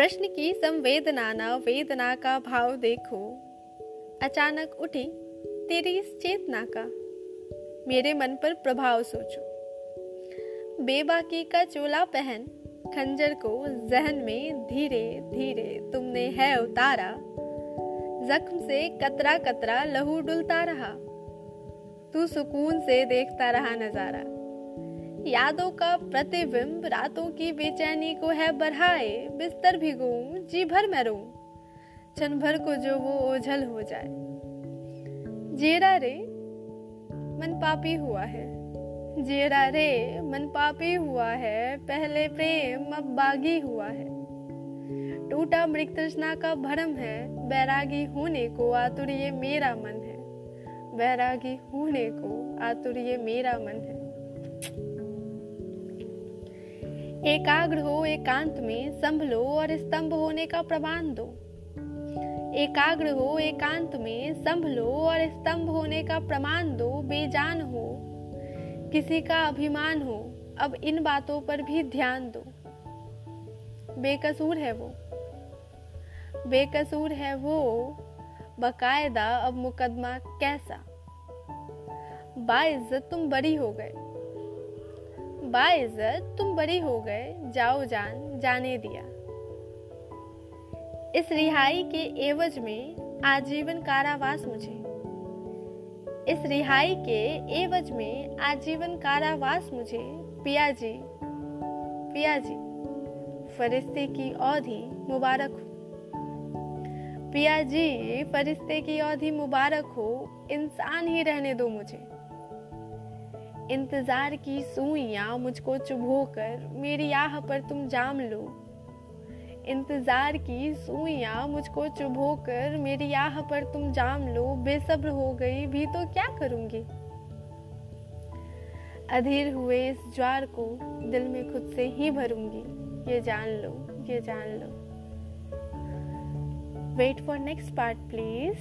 प्रश्न की संवेदना न वेदना का भाव देखो। अचानक उठी, तेरी इस चेतना का। मेरे मन पर प्रभाव सोचो। बेबाकी का चोला पहन, खंजर को जहन में धीरे धीरे तुमने है उतारा। जख्म से कतरा कतरा लहू डुलता रहा। तू सुकून से देखता रहा नज़ारा। यादों का प्रतिबिंब रातों की बेचैनी को है बढ़ाए, बिस्तर भिगो, जी भर मैं रो क्षण भर को जो वो ओझल हो जाए। जेरा रे, मन पापी हुआ है। जेरा रे, मन पापी हुआ है। पहले प्रेम, अब बागी हुआ है। टूटा मृग तृष्णा का भरम है। बैरागी होने को आतुर ये मेरा मन है। बैरागी होने को आतुर ये मेरा मन है। एकाग्र हो एकांत में संभलो और स्तंभ होने का प्रमाण दो। एकाग्र हो एकांत में संभलो और स्तंभ होने का प्रमाण दो, बेजान हो। किसी का अभिमान हो, अब इन बातों पर भी ध्यान दो। बेकसूर है वो। बेकसूर है वो। बकायदा अब मुकदमा कैसा? बाइज्जत तुम बड़ी हो गए। बाइज्जत तुम बड़ी हो गए, जाओ जान, जाने दिया। इस रिहाई के एवज में आजीवन कारावास मुझे। इस रिहाई के एवज में आजीवन कारावास मुझे, पिया जी पिया जी। फरिश्ते की औधी मुबारक हो। पिया जी, फरिश्ते की औधी मुबारक हो, इंसान ही रहने दो मुझे। इंतज़ार की सुइयाँ मुझको चुभो कर, मेरी आह पर तुम जाम लो। इंतज़ार की सुइयाँ मुझको चुभो कर, मेरी आह पर तुम जाम लो। बेसब्र हो गई, भी तो क्या करूँगी? अधीर हुए इस ज्वार को दिल में खुद से ही भरूँगी। ये जान लो, ये जान लो। Wait for next part please